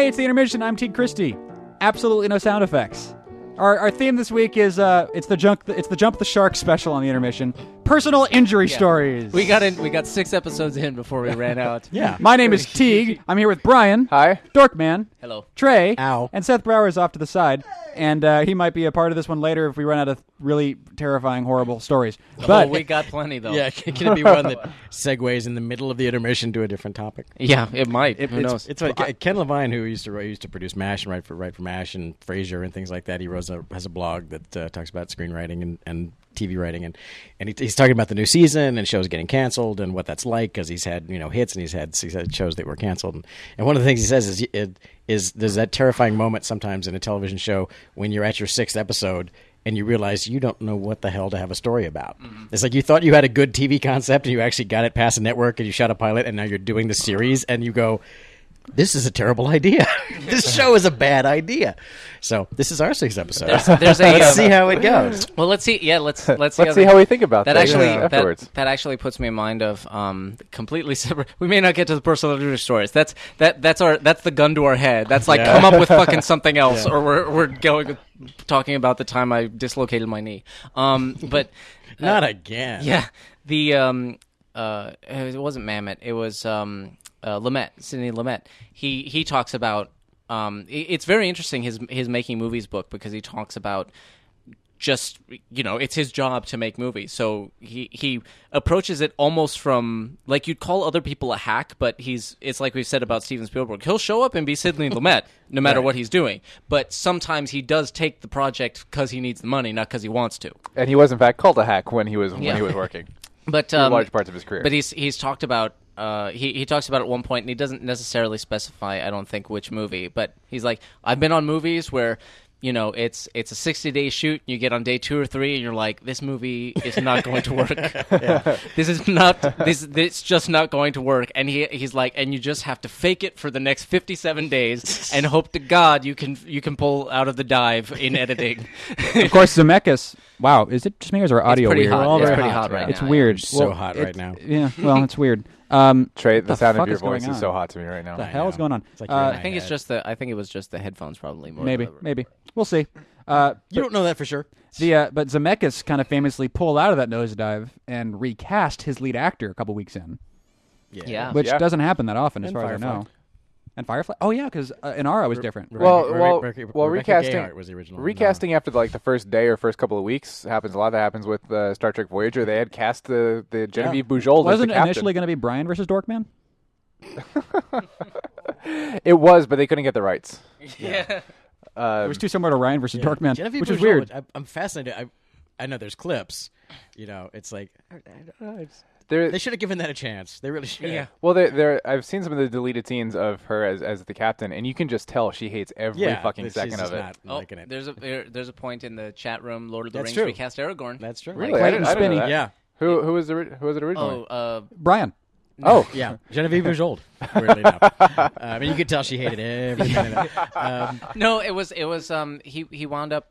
Hey, it's the intermission. I'm Teague Chrystie. Absolutely no sound effects. Our, our theme this week is uh, it's the junk it's the jump the shark special on the intermission. Personal injury stories. We got in. We got six episodes in before we ran out. Yeah. My name is Teague. I'm here with Brian. Hi. Dorkman. Hello. Trey. Ow. And Seth Brower is off to the side. And uh, he might be a part of this one later if we run out of really terrifying, horrible stories. But oh, we got plenty though. Yeah, can can it be one that segues in the middle of the intermission to a different topic? Yeah, it might. It- Who it's, knows? It's like Ken Levine, who used to write- used to produce Mash and write for write for Mash and Frasier and things like that. He wrote a, has a blog that uh, talks about screenwriting and, and TV writing, and and he, he's talking about the new season and shows getting canceled and what that's like because he's had you know hits and he's had, he's had shows that were canceled. And, and one of the things he says is it, is there's that terrifying moment sometimes in a television show when you're at your sixth episode. And you realize you don't know what the hell to have a story about. Mm-hmm. It's like you thought you had a good TV concept and you actually got it past a network and you shot a pilot and now you're doing the series and you go, this is a terrible idea. this show is a bad idea. So this is our sixth episode. There's, there's a. Let's uh, see how it goes. well, let's see. Yeah, let's let's see. Let's see how we think about that. that Actually, yeah, that, afterwards. that actually puts me in mind of um completely separate. We may not get to the personal injury stories. That's that that's our that's the gun to our head. That's like Yeah. come up with fucking something else, Yeah. or we're we're going talking about the time I dislocated my knee. Um, but Not again. Yeah, the um, uh, it wasn't Mammoth. It was um, uh, Lumet, Sidney Lumet. He he talks about um, it's very interesting his his making movies book because he talks about just you know it's his job to make movies so he he approaches it almost from like you'd call other people a hack but he's it's like we said about steven spielberg he'll show up and be sidney lumet no matter Right. what he's doing but sometimes he does take the project because he needs the money not because he wants to and he was in fact called a hack when he was Yeah. when he was working. but um, large parts of his career. But he's he's talked about uh, he he talks about it at one point, and he doesn't necessarily specify. I don't think which movie, but he's like, I've been on movies where. You know, it's it's a sixty day shoot. And you get on day two or three, and you're like, "This movie is not going to work. This is not this. This just not going to work." And he he's like, and you just have to fake it for the next fifty seven days, and hope to God you can you can pull out of the dive in editing. of course, Zemeckis. Wow, is it just me or is our audio pretty weird? hot. all It's very pretty hot hot right right It's now. weird. So Well, hot it- right now. Yeah, well, it's weird. Um, Trey, the, the sound of your is voice is so hot to me right now. the hell is going on? It's like you're Uh, in I think it's head. just the I think it was just the headphones probably more. maybe, than the- maybe we'll see. Uh, You don't know that for sure. The uh, but Zemeckis kind of famously pulled out of that nosedive and recast his lead actor a couple weeks in, Yeah. which Yeah. doesn't happen that often, as And far as I Firefly. know. And Firefly. Oh yeah, because uh, Inara was different. Rebecca- Well, Rebecca- well, Rebecca- well, recasting Gayheart was the original. recasting after like the first day or first couple of weeks happens a lot. That happens with uh, Star Trek Voyager. They had cast the the Genevieve Bujold as the Wasn't it initially going to be Brian versus Dorkman? It was, but they couldn't get the rights. Yeah. Uh, It was too similar to Ryan versus Yeah. Dorkman, Genevieve which is Bujold, weird. I, I'm fascinated. I, I know there's clips. You know, it's like I- I don't know, it's- there, they should have given that a chance. They really should. Yeah. well, there, there. I've seen some of the deleted scenes of her as as the captain, and you can just tell she hates every Yeah, fucking she's second just of it. Not Oh, liking it. there's a there, there's a point in the chat room. Lord of the That's Rings true. recast Aragorn. That's true. Really, I Clayton didn't, I didn't know Spinney. that. Yeah. Who who was the ori- who was it originally? oh, uh, Brian. Oh, Yeah, Genevieve Bujold. Weirdly enough, uh, I mean, you could tell she hated every minute. of it. Um, no, it was it was um he he wound up.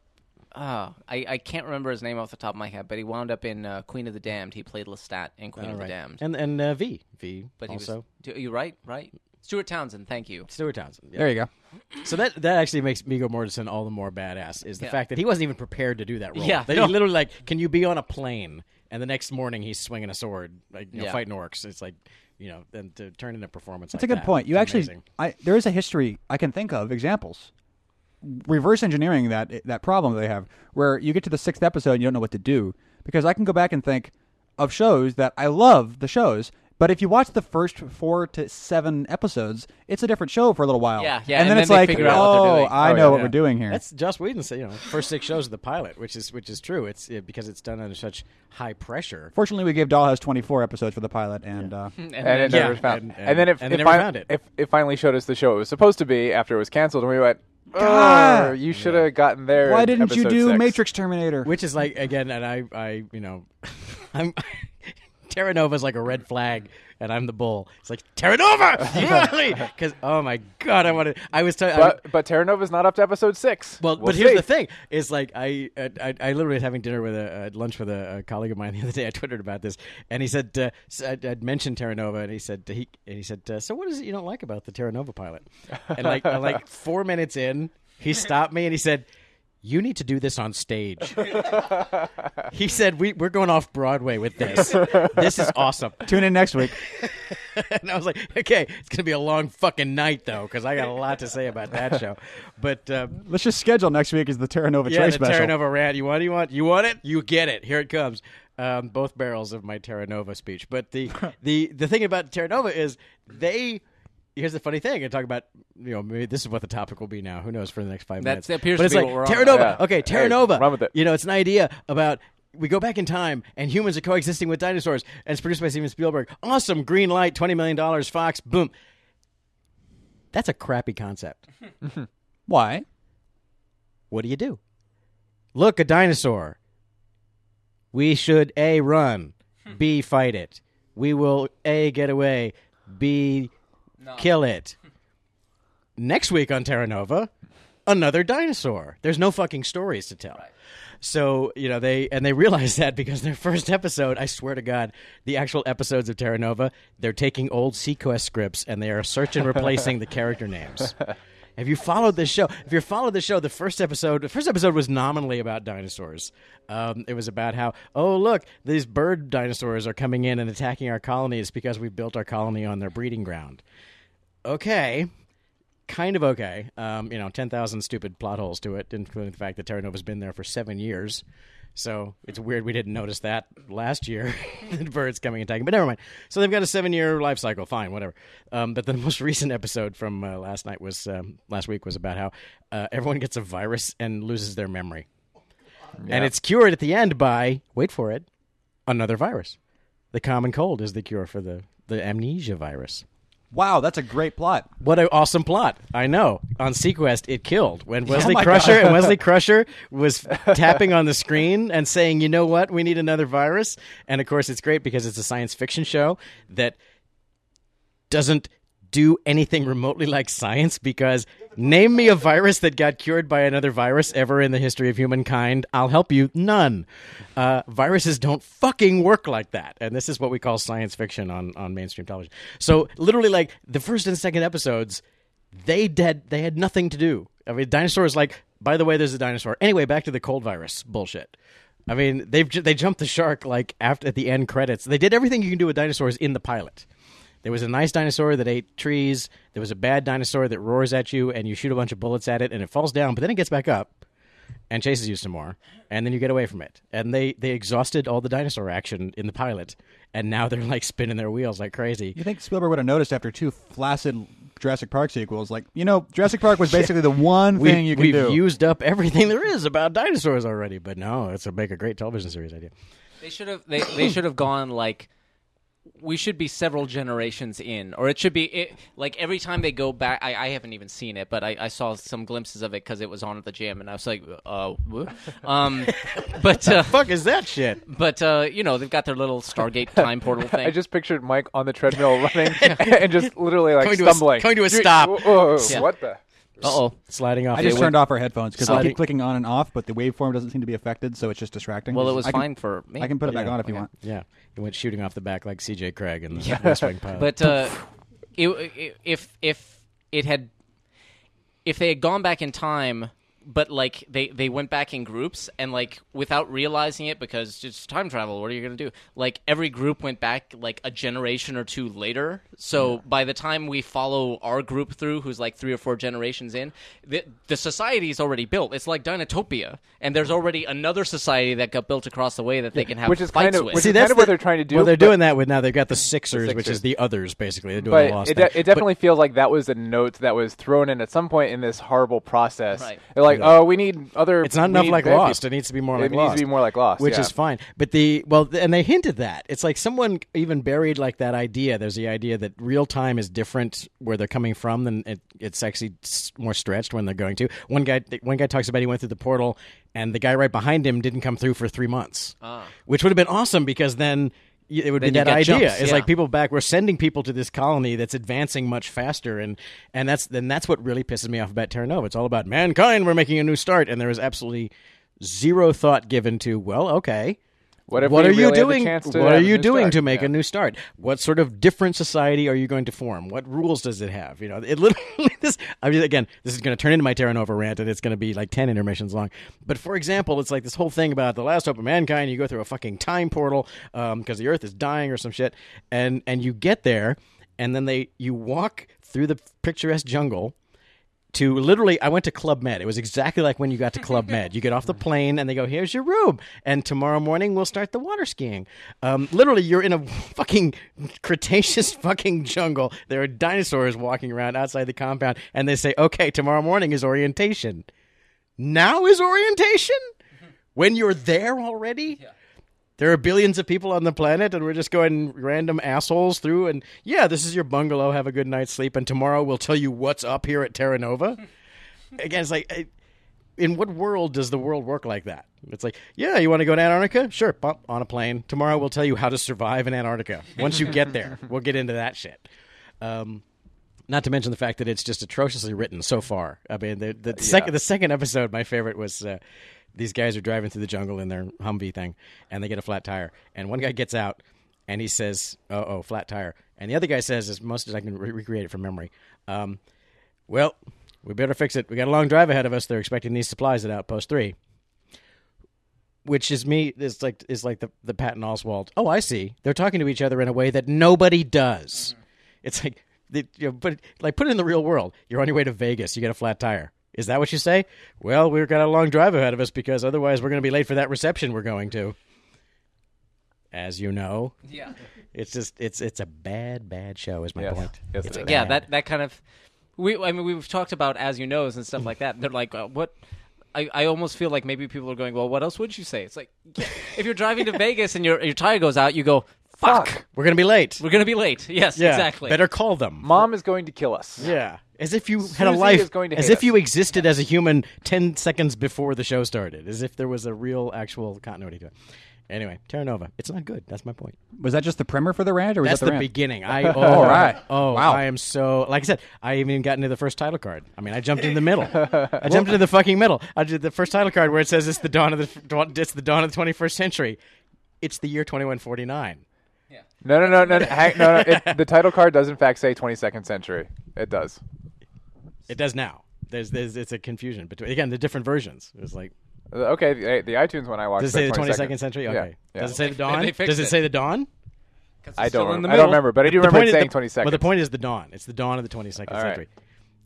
Uh, I, I can't remember his name off the top of my head, but he wound up in uh, Queen of the Damned. He played Lestat in Queen all of right. the Damned. and and uh, V V but he also was you right, right. Stuart Townsend, thank you. Stuart Townsend. Yeah. There you go. So that that actually makes Viggo Mortensen all the more badass is the Yeah. fact that he wasn't even prepared to do that role. Yeah, that no. he literally like, can you be on a plane? And the next morning he's swinging a sword, like you know, Yeah. fighting orcs. It's like, you know, and to turn in a performance. That's like a good that, point. You actually, amazing. I, there is a history I can think of examples. Reverse engineering that that problem that they have, where you get to the sixth episode and you don't know what to do. Because I can go back and think of shows that I love the shows, but if you watch the first four to seven episodes, it's a different show for a little while. Yeah, yeah, and then and it's then they like, figure out what they're oh. I Oh, know yeah, what yeah. we're doing here. That's Joss Whedon said, you know, first six shows of the pilot, which is which is true. It's it, because it's done under such high pressure. Fortunately, we gave Dollhouse 24 episodes for the pilot, and uh, And, and then- it Yeah, never found. and- And, and- then it, and it, never found it. It, it finally showed us the show it was supposed to be after it was canceled, and we went, God. "Oh, you should have gotten there." why didn't you do six." Matrix Terminator? Which is like again, and I, I, you know, I'm Terra Nova's like a red flag and I'm the bull. It's like Terra Nova, because oh my god, I wanted. I was telling. But but Terra Nova's not up to episode six. Well, We'll but here's the thing: is like I, I, I- I literally was having dinner with a uh, lunch with a, a colleague of mine the other day. I twittered about this, and he said uh, I'd, I'd mentioned Terra Nova, and he said he and he said, uh, "So what is it you don't like about the Terra Nova pilot?" And like like four minutes in, he stopped me and he said. You need to do this on stage. he said, we, We're going off Broadway with this. This is awesome. Tune in next week. and I was like, okay, it's going to be a long fucking night, though, because I got a lot to say about that show. But um, Let's just schedule next week as the Terra Nova yeah, Trey the special. Terra Nova rant. You want? You want? You want it? You get it. Here it comes. Um, both barrels of my Terra Nova speech. But the the the thing about Terra Nova is they. Here's the funny thing. I talk about you know maybe this is what the topic will be now. Who knows for the next five That's- minutes? that appears but to it's be like what we're. Terra Nova. Yeah. Okay, Terra Hey, Nova. run with it. You know, it's an idea about. We go back in time, and humans are coexisting with dinosaurs, and it's produced by Steven Spielberg. Awesome, green light, twenty million dollars, Fox, boom. That's a crappy concept. Why? what do you do? Look, a dinosaur. We should A, run, B, fight it. We will A, get away, B, kill it. Next week on Terra Nova, another dinosaur. There's no fucking stories to tell. So, you know, they and they realize that because their first episode, I swear to God, the actual episodes of Terra Nova, they're taking old seaQuest scripts and they are search and replacing the character names. Have you followed this show? If you followed the show, the first episode, the first episode was nominally about dinosaurs. Um, it was about how, oh look, these bird dinosaurs are coming in and attacking our colonies because we built our colony on their breeding ground. Okay, kind of okay. Um, you know, ten thousand stupid plot holes to it, including the fact that Terra Nova's been there for seven years. So it's weird we didn't notice that last year. the birds coming and attacking, but never mind. So they've got a seven-year life cycle. Fine, whatever. Um, but the most recent episode from uh, last night was um, last week was about how uh, everyone gets a virus and loses their memory, and it's cured at the end by wait for it, another virus. The common cold is the cure for the the amnesia virus. Wow, that's a great plot. What an awesome plot! I know. On seaQuest, it killed when oh Wesley my Crusher and Wesley Crusher was tapping on the screen and saying, "You know what? We need another virus." And of course, it's great because it's a science fiction show that doesn't do anything remotely like science. Because name me a virus that got cured by another virus ever in the history of humankind. I'll help you. None. Uh, viruses don't fucking work like that. And this is what we call science fiction on, on mainstream television. So literally, like the first and second episodes, they did they had nothing to do. I mean, dinosaurs like. By the way, there's a dinosaur. Anyway, back to the cold virus bullshit. I mean, they've they jumped the shark like after at the end credits. They did everything you can do with dinosaurs in the pilot. There was a nice dinosaur that ate trees. There was a bad dinosaur that roars at you, and you shoot a bunch of bullets at it, and it falls down, but then it gets back up and chases you some more, and then you get away from it. And they they exhausted all the dinosaur action in the pilot, and now they're like spinning their wheels like crazy. You think Spielberg would have noticed after two flaccid Jurassic Park sequels? Like, you know, Jurassic Park was basically the one We, thing you can we've do. used up everything there is about dinosaurs already, but no, it's a make a great television series idea. They should have. They, they should have gone like. We should be several generations in, or it should be it, like every time they go back. I, I haven't even seen it, but I, I saw some glimpses of it because it was on at the gym, and I was like, uh, um, but uh, Fuck is that shit? but uh, you know they've got their little Stargate time portal thing. I just pictured Mike on the treadmill running and just literally like Coming to a s- stumbling. coming to a stop. whoa, whoa, whoa, Yeah. What the? Uh oh. Sliding off. I just the- turned off our headphones because I Sliding- keep clicking on and off, but the waveform doesn't seem to be affected, so it's just distracting. Well, it was I can, fine for me. I can put it back Yeah, on if you want. Yeah, it went shooting off the back like C.J. Craig in the West Wing pilot. But uh, it, it, if if it had if they had gone back in time, but like they they went back in groups and like without realizing it because it's time travel. What are you gonna do? Like every group went back like a generation or two later. So by the time we follow our group through, who's like three or four generations in, the the society is already built. It's like Dinotopia, and there's already another society that got built across the way that they can have Which is fights kind of- with. which is kind of what they're trying to do, Well, they're doing that with now. They've got the Sixers, which Sixers. is the others, basically. They're doing But the lost it, de- it definitely feels like that was a note that was thrown in at some point in this horrible process. Right. They're like, oh, we need other. It's not we enough like bad Lost. It needs to be more It like needs to be more like Lost, which yeah. is fine. But the well, and they hinted that it's like someone even buried like that idea. There's the idea that real time is different where they're coming from than it, it's actually s- more stretched when they're going to. One guy, one guy talks about he went through the portal, and the guy right behind him didn't come through for three months, Ah. which would have been awesome because then. It would Then be that idea. jumps, it's yeah. like people back. We're sending people to this colony that's advancing much faster, and and that's then that's what really pisses me off about Terra Nova. It's all about mankind. We're making a new start, and there is absolutely zero thought given to. Well, okay. What what are you really the doing? to What are you doing start? to make Yeah. a new start? What sort of different society are you going to form? What rules does it have? You know, it literally this. I mean, again, this is going to turn into my Terra Nova rant, and it's going to be like ten intermissions long. But for example, it's like this whole thing about the last hope of mankind. You go through a fucking time portal um, because the Earth is dying or some shit, and and you get there, and then they you walk through the picturesque jungle to literally I went to Club Med. It was exactly like when you got to Club Med. You get off the plane and they go, "Here's your room." And tomorrow morning we'll start the water skiing. Um, literally, you're in a fucking Cretaceous fucking jungle. There are dinosaurs walking around outside the compound, and they say, "Okay, tomorrow morning is orientation." Now is orientation when you're there already. There are billions of people on the planet, and we're just going random assholes through. And yeah, this is your bungalow. Have a good night's sleep, and tomorrow we'll tell you what's up here at Terra Nova. Again, it's like, in what world does the world work like that? It's like, yeah, you want to go to Antarctica? Sure, bump on a plane. Tomorrow we'll tell you how to survive in Antarctica. Once you get there, we'll get into that shit. Um, not to mention the fact that it's just atrociously written so far. I mean, the, the second the second episode, my favorite was uh, these guys are driving through the jungle in their Humvee thing, and they get a flat tire, and one guy gets out, and he says, "Oh, oh, flat tire," and the other guy says, as most as I can re- recreate it from memory, um, "Well, we better fix it. We got a long drive ahead of us. They're expecting these supplies at Outpost Three. Which is me is like is like the the Patton Oswalt. Oh, I see. They're talking to each other in a way that nobody does. It's like, you know, but like put it in the real world. You're on your way to Vegas. You get a flat tire. Is that what you say? Well, we've got a long drive ahead of us because otherwise we're going to be late for that reception we're going to. As you know, Yeah. it's just it's it's a bad bad show. Is my Yes. point. Yes, it's it is. yeah, that that kind of we. I mean, we've talked about as you knows and stuff like that. They're like, uh, what? I, I almost feel like maybe people are going, well, what else would you say? It's like if you're driving to Vegas and your your tire goes out, you go, fuck, We're going to be late. we're gonna be late. Yes, Yeah, exactly. Better call them. Mom is going to kill us. Yeah. As if you had a Susie life, is going to as hate if us. you existed as a human 10 seconds before the show started, as if there was a real, actual continuity to it. Anyway, Terra Nova. It's not good. That's my point. Was that just the primer for the rant, or was That's that the, the, rant? beginning. I oh, All right. Oh, Wow. I am so like I said. I haven't even gotten to the first title card. I mean, I jumped in the middle. I jumped into the fucking middle. I did the first title card where it says it's the dawn of the it's the dawn of the 21st century. It's the year 2149. No, no, no, no, no. hang, no, no it, the title card does in fact say 22nd century. It does. It does now. There's, there's it's a confusion between again the different versions. It was like Uh, Okay, the, the iTunes one I watched. does it say the said 22nd century? Okay. yeah. Does it say the dawn? they fixed Does it it. say the dawn? I don't. in the I don't remember, but I do The remember point it is saying the, 22nd. Well, the point is the dawn. It's the dawn of the 22nd All right. century.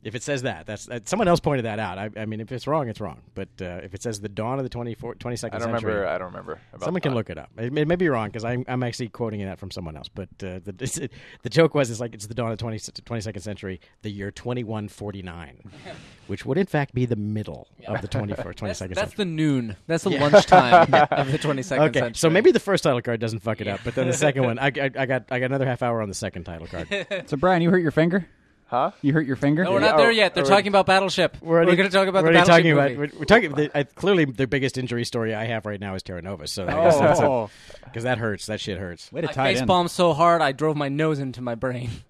If it says that, that's uh, someone else pointed that out. I, I mean, if it's wrong, it's wrong. But uh, if it says the dawn of the 24, 22nd I don't century, remember. I don't remember. About someone can look it up. It, may- it may be wrong because I'm, I'm actually quoting that from someone else. But uh, the it's, the joke was it's like it's the dawn of the 20, 22nd century, the year 2149, which would in fact be the middle of the 24, 22nd that's, century. that's the noon. That's the lunchtime of the 22nd Okay, century. so maybe the first title card doesn't fuck it up, but then the second one, I, I, I got I got another half hour on the second title card. So Brian, you hurt your finger? Huh? You hurt your finger? No, we're not there yet. They're oh, or- talking about Battleship. We're, already- going to talk about we're the already Battleship talking about. movie. We're, we're talking. The, I, clearly, the biggest injury story I have right now is Terra Nova. So I guess that's Oh, because that hurts. That shit hurts. way to I tie it in. facepalmed so hard I drove my nose into my brain.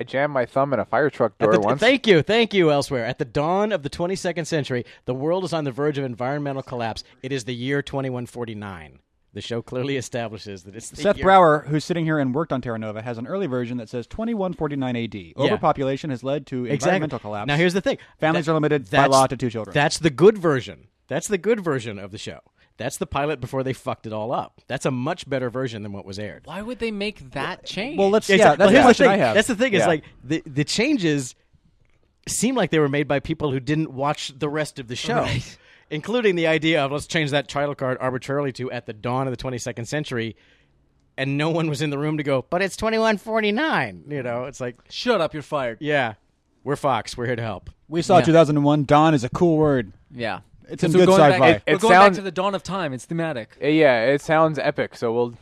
I jammed my thumb in a fire truck At door the- once. thank you, thank you. Elsewhere, at the dawn of the 22nd century, the world is on the verge of environmental collapse. It is the year 2149. The show clearly establishes that it's the Seth year- Brower, who's sitting here and worked on Terra Nova, has an early version that says 2149 AD. Overpopulation has led to Exactly. environmental collapse. Now here's the thing: Families That- are limited by that's- law to two children. That's the good version. That's the good version of the show. That's the pilot before they fucked it all up. That's a much better version than what was aired. Why would they make that change? well, let's. Yeah, Yeah, that's Well, the here's question the I thing. have. That's the thing. Is Yeah. like the the changes seem like they were made by people who didn't watch the rest of the show, Right. Including the idea of let's change that title card arbitrarily to at the dawn of the 22nd century, and no one was in the room to go, but it's 2149. You know, it's like, Shut up, you're fired. yeah, we're Fox. We're here to help. we saw Yeah. 2001. Dawn is a cool word. Yeah. it's in we're good going sci-fi. Back, It- we're it going back sounds- to the dawn of time. It's thematic. Uh, yeah, it sounds epic. So we'll.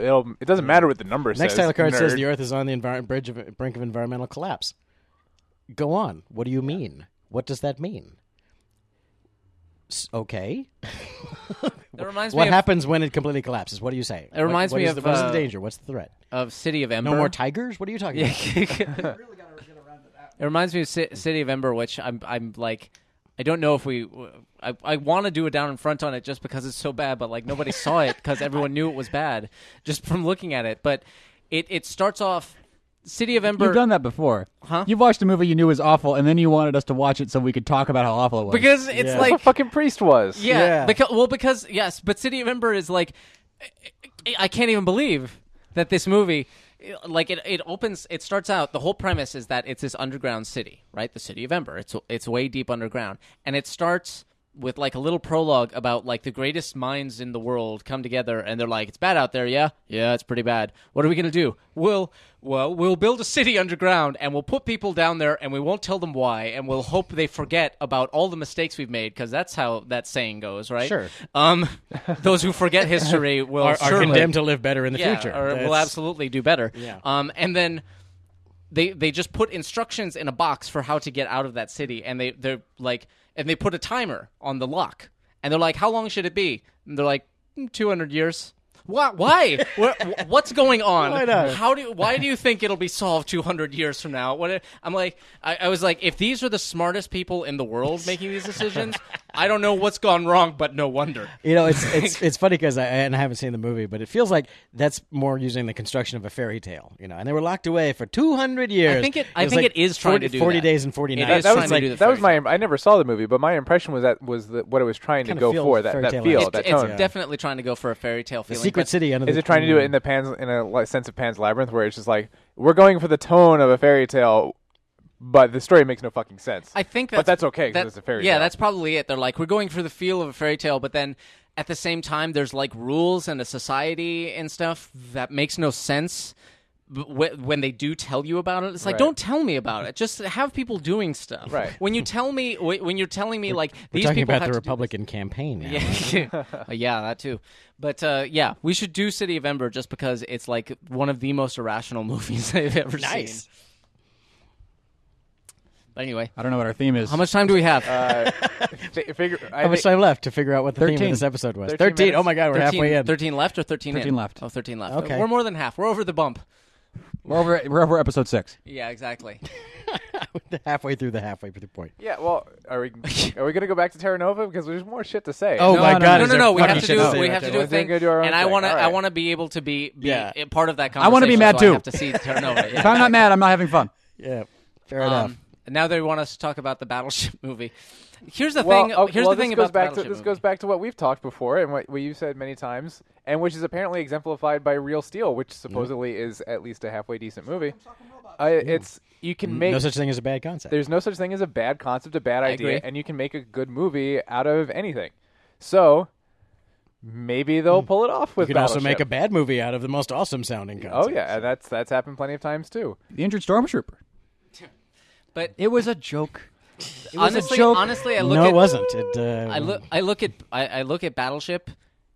It'll. It doesn't matter what the number Next says. title card says nerd. the Earth is on the envir- bridge of, brink of environmental collapse. Go on. What do you mean? What does that mean? S- okay. It reminds what me of- happens when it completely collapses? What do you say? It reminds what, what me is of, the, what's uh, the danger? What's the threat? of City of Ember. No more tigers? What are you talking about? It reminds me of Ci- City of Ember, which I'm I'm like, I don't know if we, I I want to do a down in front on it just because it's so bad, but like nobody saw it because everyone knew it was bad just from looking at it. But it it starts off City of Ember You've done that before. Huh? You've watched a movie you knew was awful, and then you wanted us to watch it so we could talk about how awful it was. because it's Yeah. That's like what fucking priest was. Yeah, Yeah. because well, because yes, but City of Ember is like, I- I can't even believe that this movie, like it, it opens, it starts out. The whole premise is that it's this underground city, right? The city of Ember. It's it's way deep underground, and it starts with like a little prologue about like the greatest minds in the world come together, and they're like, it's bad out there, yeah, yeah, it's pretty bad. What are we gonna do? We'll well, we'll build a city underground, and we'll put people down there, and we won't tell them why, and we'll hope they forget about all the mistakes we've made, because that's how that saying goes, right? Sure. Um, those who forget history will are, are condemned to live better in the yeah, future. or will absolutely do better. Yeah. Um, and then they they just put instructions in a box for how to get out of that city, and they they're like, and they put a timer on the lock, and they're like, how long should it be? And they're like, hmm, two hundred years. Why? Why? what's going on? Why not? How do? Why do you think it'll be solved 200 years from now? What? I'm like, I, I was like, if these are the smartest people in the world making these decisions, I don't know what's gone wrong, but no wonder. You know, it's it's it's funny because I and I haven't seen the movie, but it feels like that's more using the construction of a fairy tale. You know, and they were locked away for two hundred years. I think it- I was think like it is trying 40, to do 40 that. days and forty nights. is that was like that was my. I never saw the movie, but my impression was that was the, what it was trying to go for. That fairy that feel, It's, that it's tone. definitely trying to go for a fairy tale the feeling. secret city under Is the it trying to do it in the Pan's in a sense of Pan's Labyrinth, where it's just like we're going for the tone of a fairy tale, but the story makes no fucking sense. I think that's, but that's okay that- because it's a fairy tale. yeah, tale. that's probably it. They're like, we're going for the feel of a fairy tale, but then at the same time, there's like rules and a society and stuff that makes no sense. When they do tell you about it, it's like, Right. don't tell me about it. Just have people doing stuff. Right. When you tell me, when you're telling me like We're these talking people about have the Republican campaign now. Yeah, yeah, that too. But uh, yeah, we should do City of Ember just because it's like one of the most irrational movies I've ever seen. Nice. seen. But anyway, I don't know what our theme is. how much time do we have? Uh, fi- figure, I How much think- time left to figure out what the theme 13. of this episode was? 13 Thirteen. minutes. Oh my God, we're 13, halfway in. 13 left or 13 in? 13 left. Oh, 13 left. Okay. We're more than half. We're over the bump. We're over. We're over episode six. Yeah, exactly. halfway through the halfway through the point. Yeah, well, are we are we gonna go back to Terra Nova because there's more shit to say? Oh No, my no, God! no, is no, there no. We fucking have to shit do. say We about have to that? do a We're thing, gonna do our own and I thing. want to. All I right. want to be able to be, be Yeah. a part of that conversation. I wanna be mad, so I too. have to see Terra Nova. If I'm not mad, I'm not having fun. Yeah, fair enough. Um, now they want us to talk about the Battleship movie. Here's the well, thing. okay, here's well, the thing this goes about back the to Battleship this goes back to what we've talked before and what, what you've said many times, and which is apparently exemplified by Real Steel, which supposedly is at least a halfway decent movie. Uh, it's you can make no such thing as a bad concept. there's no such thing as a bad concept, a bad I idea, agree. and you can make a good movie out of anything. So maybe they'll pull it off with. you with. could also make a bad movie out of the most awesome sounding concept. Oh yeah, and that's that's happened plenty of times too. The injured stormtrooper. But It was a joke. It was honestly, a joke. honestly, I look no, at it wasn't. It, uh, I look I look at I, I look at Battleship,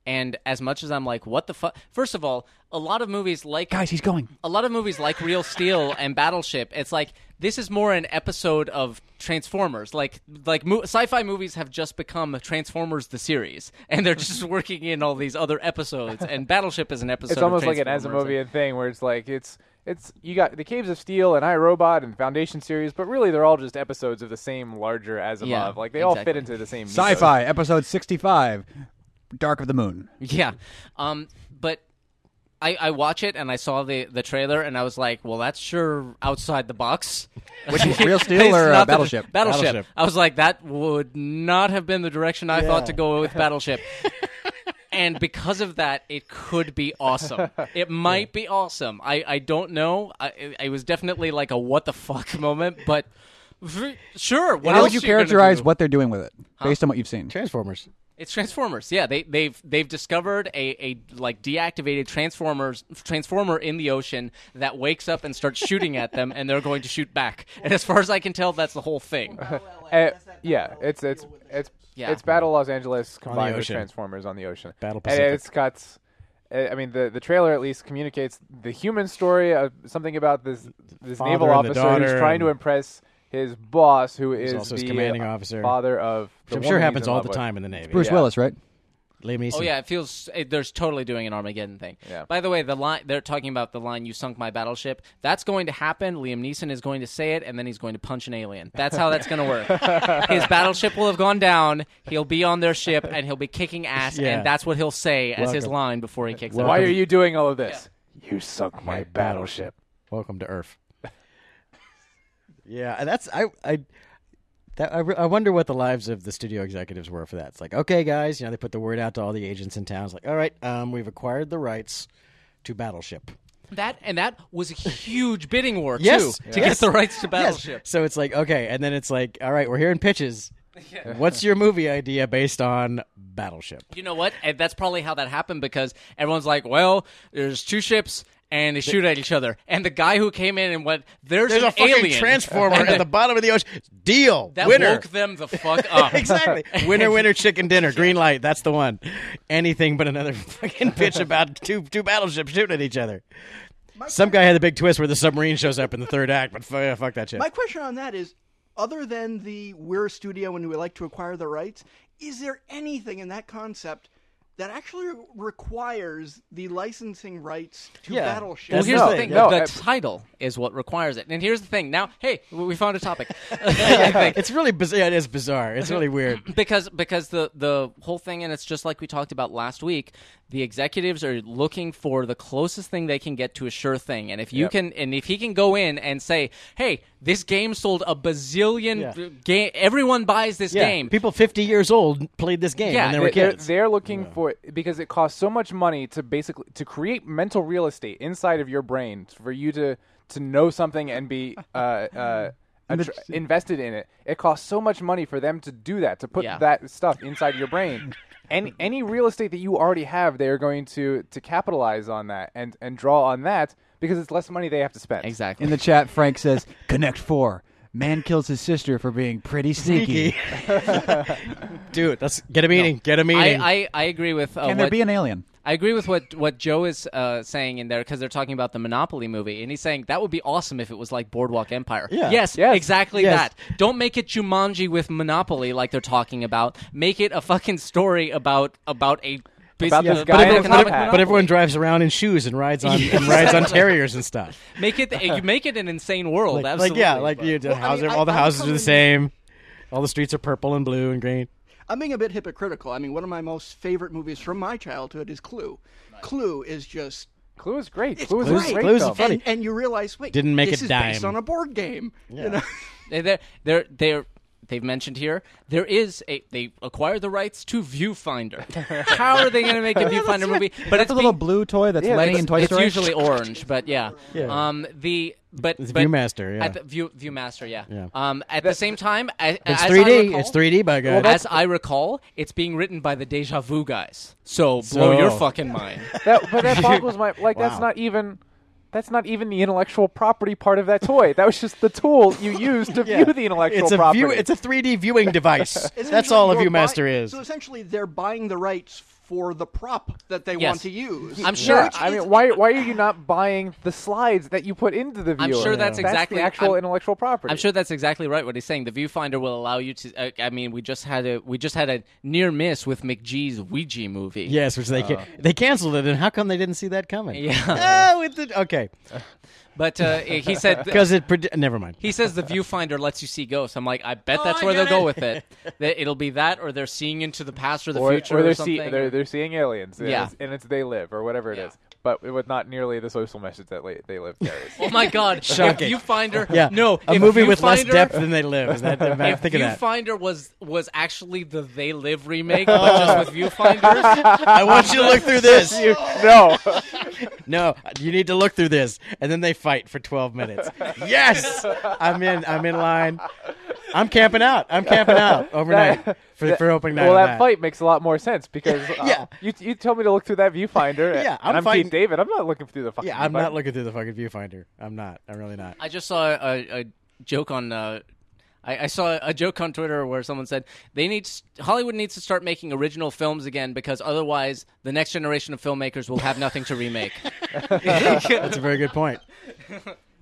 and as much as I'm like, what the fuck? First of all, a lot of movies like Guys, he's going. a lot of movies like Real Steel and Battleship, it's like this is more an episode of Transformers. Like like mo- sci-fi movies have just become Transformers the series, and they're just working in all these other episodes. And Battleship is an episode. It's almost of like an Transformers. Asimovian thing where it's like it's it's you got the Caves of Steel and iRobot and Foundation series, but really they're all just episodes of the same larger Asimov. Yeah, like they all fit exactly. into the same mythos. Sci-fi episode sixty-five. Dark of the Moon. Yeah, um, but. I, I watch it and I saw the, the trailer and I was like, well, that's sure outside the box. Which is Real Steel or uh, not the- Battleship? Battleship? Battleship. I was like, that would not have been the direction I thought to go with Battleship. and because of that, it could be awesome. It might be awesome. I, I don't know. I, it, it was definitely like a what the fuck moment, but v- sure. What How else would you you characterize do? what they're doing with it, based on what you've seen? Transformers. It's Transformers. Yeah, they they've they've discovered a, a like deactivated Transformers transformer in the ocean that wakes up and starts shooting at them, and they're going to shoot back. And as far as I can tell, that's the whole thing. Uh, yeah, it's it's it's Yeah. it's Battle Los Angeles combined with ocean. Transformers on the ocean. Battle And Pacific. it's got. uh, I mean, the the trailer at least communicates the human story of something about this this Father naval officer who's trying to impress his boss, who is also his the commanding officer. father of. Which I'm sure woman he's happens all love the with. time in the Navy. Bruce Yeah. Willis, right? Liam Neeson. Oh yeah, it feels it, there's totally doing an Armageddon thing. Yeah. By the way, the line they're talking about the line "You sunk my battleship." That's going to happen. Liam Neeson is going to say it, and then he's going to punch an alien. That's how that's going to work. His battleship will have gone down. He'll be on their ship, and he'll be kicking ass, Yeah. and that's what he'll say as his line before he kicks. Why are you doing all of this? You sunk my battleship. Welcome to Earth. yeah, that's I I that I, I wonder what the lives of the studio executives were for that. It's like, okay, guys, you know, they put the word out to all the agents in town. It's like, all right, um, we've acquired the rights to Battleship. That and that was a huge bidding war Yes, too to yes. get the rights to Yes. Battleship. So it's like, okay, and then it's like, all right, we're hearing pitches. What's your movie idea based on Battleship? You know what? And that's probably how that happened because everyone's like, well, there's two ships and they shoot at each other. And the guy who came in and went, there's, There's an a fucking alien. transformer at the bottom of the ocean. Deal. That Winner. woke them the fuck up. exactly. Winner, winner, chicken dinner. Green light. That's the one. Anything but another fucking pitch about two two battleships shooting at each other. Some guy had the big twist where the submarine shows up in the third act, but fuck, fuck that shit. My question on that is other than the we're a studio and we like to acquire the rights, is there anything in that concept that actually requires the licensing rights to Yeah. Battleship? Well, here's the the thing. thing. No, the I- title is what requires it. And here's the thing. Now, hey, we found a topic. It's really bizarre. Yeah, it is bizarre. It's really weird. because because the the whole thing and it's just like we talked about last week the executives are looking for the closest thing they can get to a sure thing and if you Yep. can and if he can go in and say hey this game sold a bazillion Yeah. game everyone buys this Yeah, game people 50 years old played this game Yeah, when they were they're, kids. they're looking for because it costs so much money to basically to create mental real estate inside of your brain for you to to know something and be uh, uh, attr- invested in it. It costs so much money for them to do that to put Yeah. that stuff inside your brain. Any any real estate that you already have, they are going to to capitalize on that and and draw on that because it's less money they have to spend. exactly In the chat, Frank says, "Connect four. Man kills his sister for being pretty sneaky. Dude, let's get a meeting. Get a meeting. I, I agree with uh, Can there what, be an alien?" I agree with what what Joe is uh, saying in there because they're talking about the Monopoly movie, and he's saying that would be awesome if it was like Boardwalk Empire. Yeah. Yes, Yes. exactly Yes. that. Don't make it Jumanji with Monopoly like they're talking about. Make it a fucking story about about a About this guy in political his economic hot hat. but everyone drives around in shoes and rides on and rides on terriers and stuff. make it you make it an insane world. Like, like yeah, like you, the Well, I mean, all the I'm houses are the same. All the streets are purple and blue and green. I'm being a bit hypocritical. I mean, one of my most favorite movies from my childhood is Clue. Clue is just Clue is great. it's Clue is great. a great funny. And, and you realize, wait, Didn't make this a is based on a board game. You know? They- they're they're they're they've mentioned here there is a they acquired the rights to Viewfinder. How are they going to make a Viewfinder movie? But That's it's a little being- blue toy that's Yeah, Lenny it's- in Toy it's Story. usually orange, but yeah. Yeah. Um, the but It's but Viewmaster, yeah. At the View Viewmaster, yeah. Yeah. Um, at the same time, a- It's as I 3D. recall- It's 3D, by God. as I recall, it's being written by the Deja Vu guys. So blow your fucking mind. That, but that boggles my like. That's not even. That's not even the intellectual property part of that toy. That was just the tool you use to Yeah. view the intellectual it's a property. view. It's a 3D viewing device. That's all a Viewmaster buy- is. So essentially, they're buying the rights for the prop that they Yes. want to use. I'm sure- Which I mean, why why are you not buying the slides that you put into the I'm sure that's exactly- the actual I'm- intellectual property. I'm sure that's exactly right. What he's saying, the viewfinder will allow you to. Uh, I mean, we just had a we just had a near miss with McG's Ouija movie. Yes, which they ca- they canceled it, and how come they didn't see that coming? Yeah. Oh, with the, okay, But uh, he said because it. Pred- never mind. He says the viewfinder lets you see ghosts. I'm like, I bet Oh, that's I where they'll get go with it. that it'll be that, or they're seeing into the past or the or, future, or they're, something. see, they're they're seeing aliens. and Yeah. it's- and it's they live or whatever it is. Yeah. But with not nearly the social message that la- they live carries. oh my god! Shocking. If viewfinder, Yeah, no, a if movie with less Viewfinder- depth than they live. Is that? If think of that. Viewfinder was was actually the They Live remake, but oh. just with viewfinders, I want you to look through this. You- no, No, you need to look through this, and then they fight for twelve minutes. Yes, I'm in. I'm in line. I'm camping out. I'm camping out overnight That- for, that- for opening night. Well, of that, fight makes a lot more sense because uh, Yeah. you you told me to look through that viewfinder. Yeah, and I'm I'm fighting- Keith David. I'm not looking through the fucking. Yeah, I'm viewfinder. not looking through the fucking viewfinder. I'm not. I'm really not. I just saw a, a joke on. Uh, I, I saw a joke on Twitter where someone said they need Hollywood needs to start making original films again because otherwise the next generation of filmmakers will have nothing to remake. That's a very good point.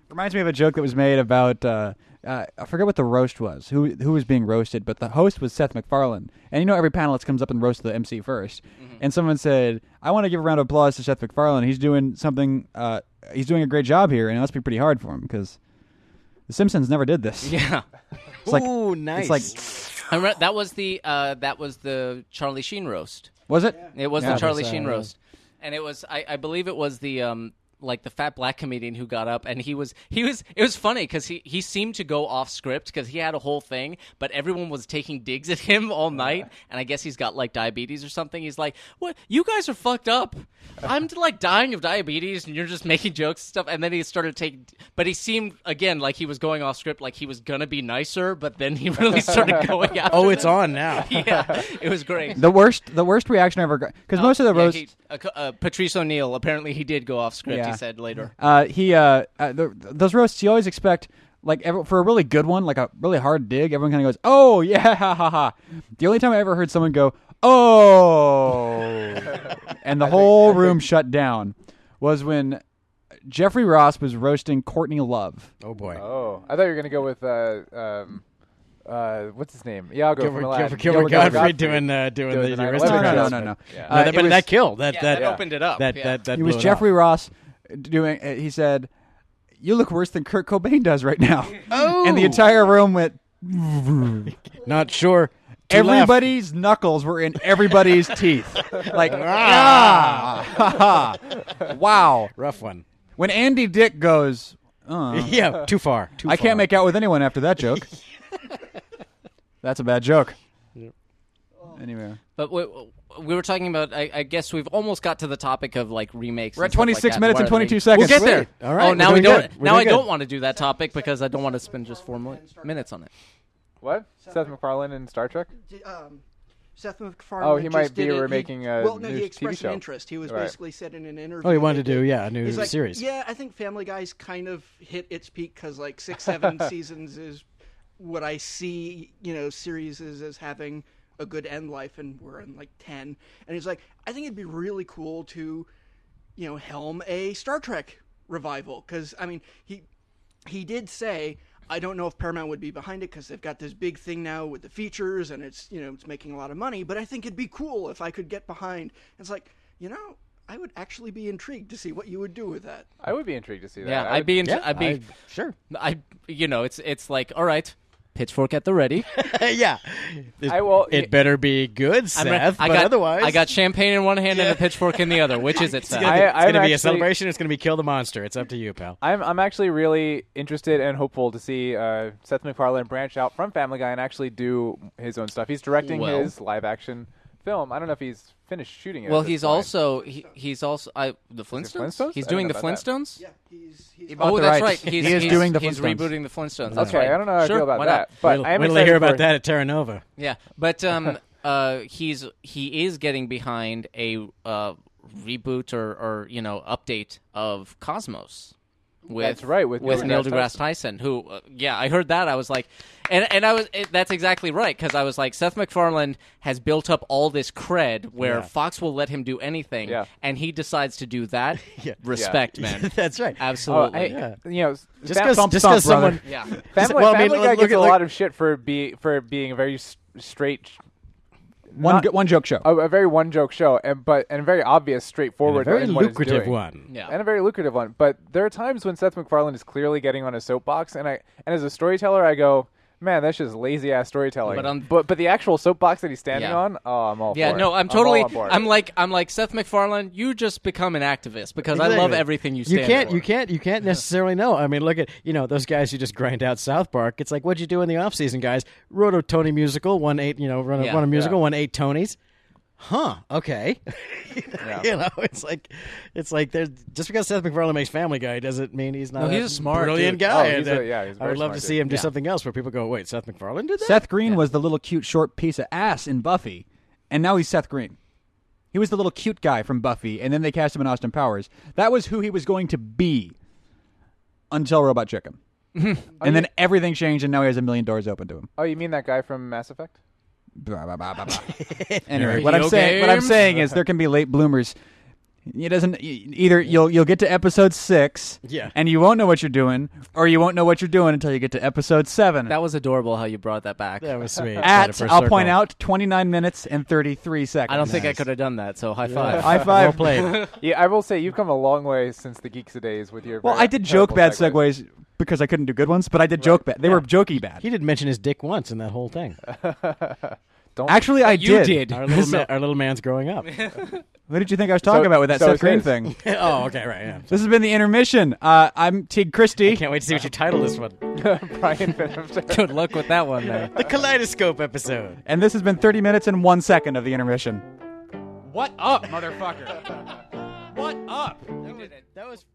Reminds me of a joke that was made about uh, uh, I forget what the roast was. Who who was being roasted? But the host was Seth MacFarlane, and you know every panelist comes up and roasts the MC 1st And someone said, "I want to give a round of applause to Seth MacFarlane. He's doing something. Uh, he's doing a great job here, and it must be pretty hard for him because The Simpsons never did this. Yeah. It's like Ooh, nice. It's like I remember, that was the uh, that was the Charlie Sheen roast. was it? It was Yeah, the Charlie that's, Sheen uh, roast, and it was I, I believe it was the um like the fat black comedian who got up and he was he was it was funny because he he seemed to go off script because he had a whole thing but everyone was taking digs at him all night and I guess he's got like diabetes or something he's like what you guys are fucked up I'm like dying of diabetes and you're just making jokes and stuff and then he started taking but he seemed again like he was going off script like he was gonna be nicer but then he really started going out oh, it's on now. yeah it was great The worst, the worst reaction I ever got because most of the Yeah, roast, he- uh, uh, Patrice O'Neal. Apparently, he did go off script. Yeah. He said later. uh, he, uh, uh the, those roasts, you always expect like every, for a really good one, like a really hard dig. Everyone kind of goes, "Oh yeah, ha ha ha." The only time I ever heard someone go, "Oh," and the whole room shut down was when Jeffrey Ross was roasting Courtney Love. Oh boy. Oh, I thought you were gonna go with uh, um, uh, what's his name? Iago Gilbert, from Aladdin. Gilbert, Gilbert Gottfried, Gottfried. doing uh, doing, Doing the, the the 9/11 aristocrats. No, no, no, no, no. Yeah. Uh, No, it but was- that killed. That Yeah, that, that opened it up. That Yeah. that that He was blew it Jeffrey off. Ross doing. uh, He said, "You look worse than Kurt Cobain does right now." Oh. and the entire room went. Not sure. to laugh. Everybody's knuckles were in everybody's teeth. Like, ah, ha, ha. wow. rough one. When Andy Dick goes, uh, yeah, too far. Too I far. can't make out with anyone after that joke. That's a bad joke. Yep. Anyway, But we, we were talking about. I, I guess we've almost got to the topic of like remakes. we're at stuff like 26 minutes and 22 seconds. We'll get there. Sweet. All right, Oh, now we don't. good. Now I doing don't want to do that topic because I don't want to spend just four mo- minutes on it. What? Seth MacFarlane in Star Trek? Um, Seth MacFarlane. Oh, he just might be did it. He- remaking a well, no, new he TV expressed show. an interest. He was Right. basically said in an interview. Oh, he wanted to do yeah a new He's like, series. Yeah, I think Family Guy's kind of hit its peak because like six, seven seasons is what I see. You know, series is as having a good end life, and we're in like ten. And he's like, I think it'd be really cool to, you know, helm a Star Trek revival because I mean he he did say. I don't know if Paramount would be behind it because they've got this big thing now with the features and it's you know it's making a lot of money. But I think it'd be cool if I could get behind. It's like you know I would actually be intrigued to see what you would do with that. I would be intrigued to see that. Yeah, I I'd be. In, Yeah, I'd be. I- sure. I. You know, it's it's like all right, pitchfork at the ready. yeah. It, I will- It better be good, Seth. Re- I got, otherwise, I got champagne in one hand and a pitchfork in the other. Which is it, It's Seth? gonna, be, I- it's gonna be a actually- celebration. It's gonna be kill the monster. It's up to you, pal. I'm I'm actually really interested and hopeful to see uh, Seth MacFarlane branch out from Family Guy and actually do his own stuff. He's directing Well- his live action film. I don't know if he's finished shooting it. well, at this he's point. also he, he's also I the Flintstones. Flintstones? He's I doing the didn't know about that. Flintstones. Yeah, he's he's bought Oh, the that's rights. right. He's, He is he's- doing the He's Flintstones. rebooting the Flintstones. That's okay. right. I don't know how Sure, I feel about why that, not? but wait I am wait till they excited hear for- about that at Terra Nova. Yeah, but um, uh, he's he is getting behind a uh, reboot or, or you know update of Cosmos. With, That's right, with with Neil Neil deGrasse deGrasse Tyson, who uh, yeah, I heard that. I was like, and and I was it, that's exactly right because I was like, Seth MacFarlane has built up all this cred where Yeah. Fox will let him do anything, Yeah. and he decides to do that. Yeah. Respect, man, That's right. Oh, absolutely. I, Yeah. you know, Just because Stomp, just stomp, 'cause someone yeah. Family, Well, I mean, Guy look gets at- a look- lot of shit for be for being a very straight, one not- one joke show. a, a very one joke show, and but and a very obvious, And straightforward, a very in what lucrative doing. one. Yeah. and a very lucrative one. But there are times when Seth MacFarlane is clearly getting on a soapbox, and I and as a storyteller, I go, man, that's just lazy ass storytelling. But on- but but the actual soapbox that he's standing Yeah. on, oh, I'm all Yeah, for it. no, I'm totally. all on board. I'm like, I'm like Seth MacFarlane. You just become an activist because I love everything you You can't, for. you can't, you can't necessarily know. I mean, look at you know those guys who just grind out South Park. It's like, what'd you do in the off season, guys? Wrote a Tony musical, won eight, you know, run a, Yeah. run a musical, Yeah. won eight Tonys. Huh? Okay. Yeah. you know, it's like, it's like there's just because Seth MacFarlane makes Family Guy doesn't mean he's not. No, he's a smart brilliant dude. guy. Oh, he's a- yeah, he's a I would love to dude. see him do Yeah. something else where people go, wait, Seth MacFarlane did that? Seth Green was the little cute short piece of ass in Buffy, and now he's Seth Green. He was the little cute guy from Buffy, and then they cast him in Austin Powers. That was who he was going to be until Robot Chicken. Oh, and then everything changed, and now he has a million doors open to him. Oh, you mean that guy from Mass Effect? Blah, blah, blah, anyway, what I'm saying, what I'm saying is there can be late bloomers. It doesn't either. You'll you'll get to episode six, Yeah. and you won't know what you're doing, or you won't know what you're doing until you get to episode seven. That was adorable how you brought that back. That was sweet. At for a I'll point out 29 minutes and 33 seconds. I don't think I could have done that. So high five. High five. Well played. Yeah, I will say you've come a long way since the Geeks of Days with your. Well, I did joke bad terrible segues because I couldn't do good ones, but I did joke bad. They were jokey bad. he didn't mention his dick once in that whole thing. Don't Actually, I you did. did. Our little, ma- our little man's growing up. What did you think I was talking So- about with that so Seth is Green his. thing? oh, okay, right. Yeah. This has been the intermission. Uh, I'm Teague Chrystie. Can't wait to see what you title this one. Brian Finifter. Good luck with that one, man. The Kaleidoscope episode. And this has been 30 minutes and one second of the intermission. What up, motherfucker? what up? That was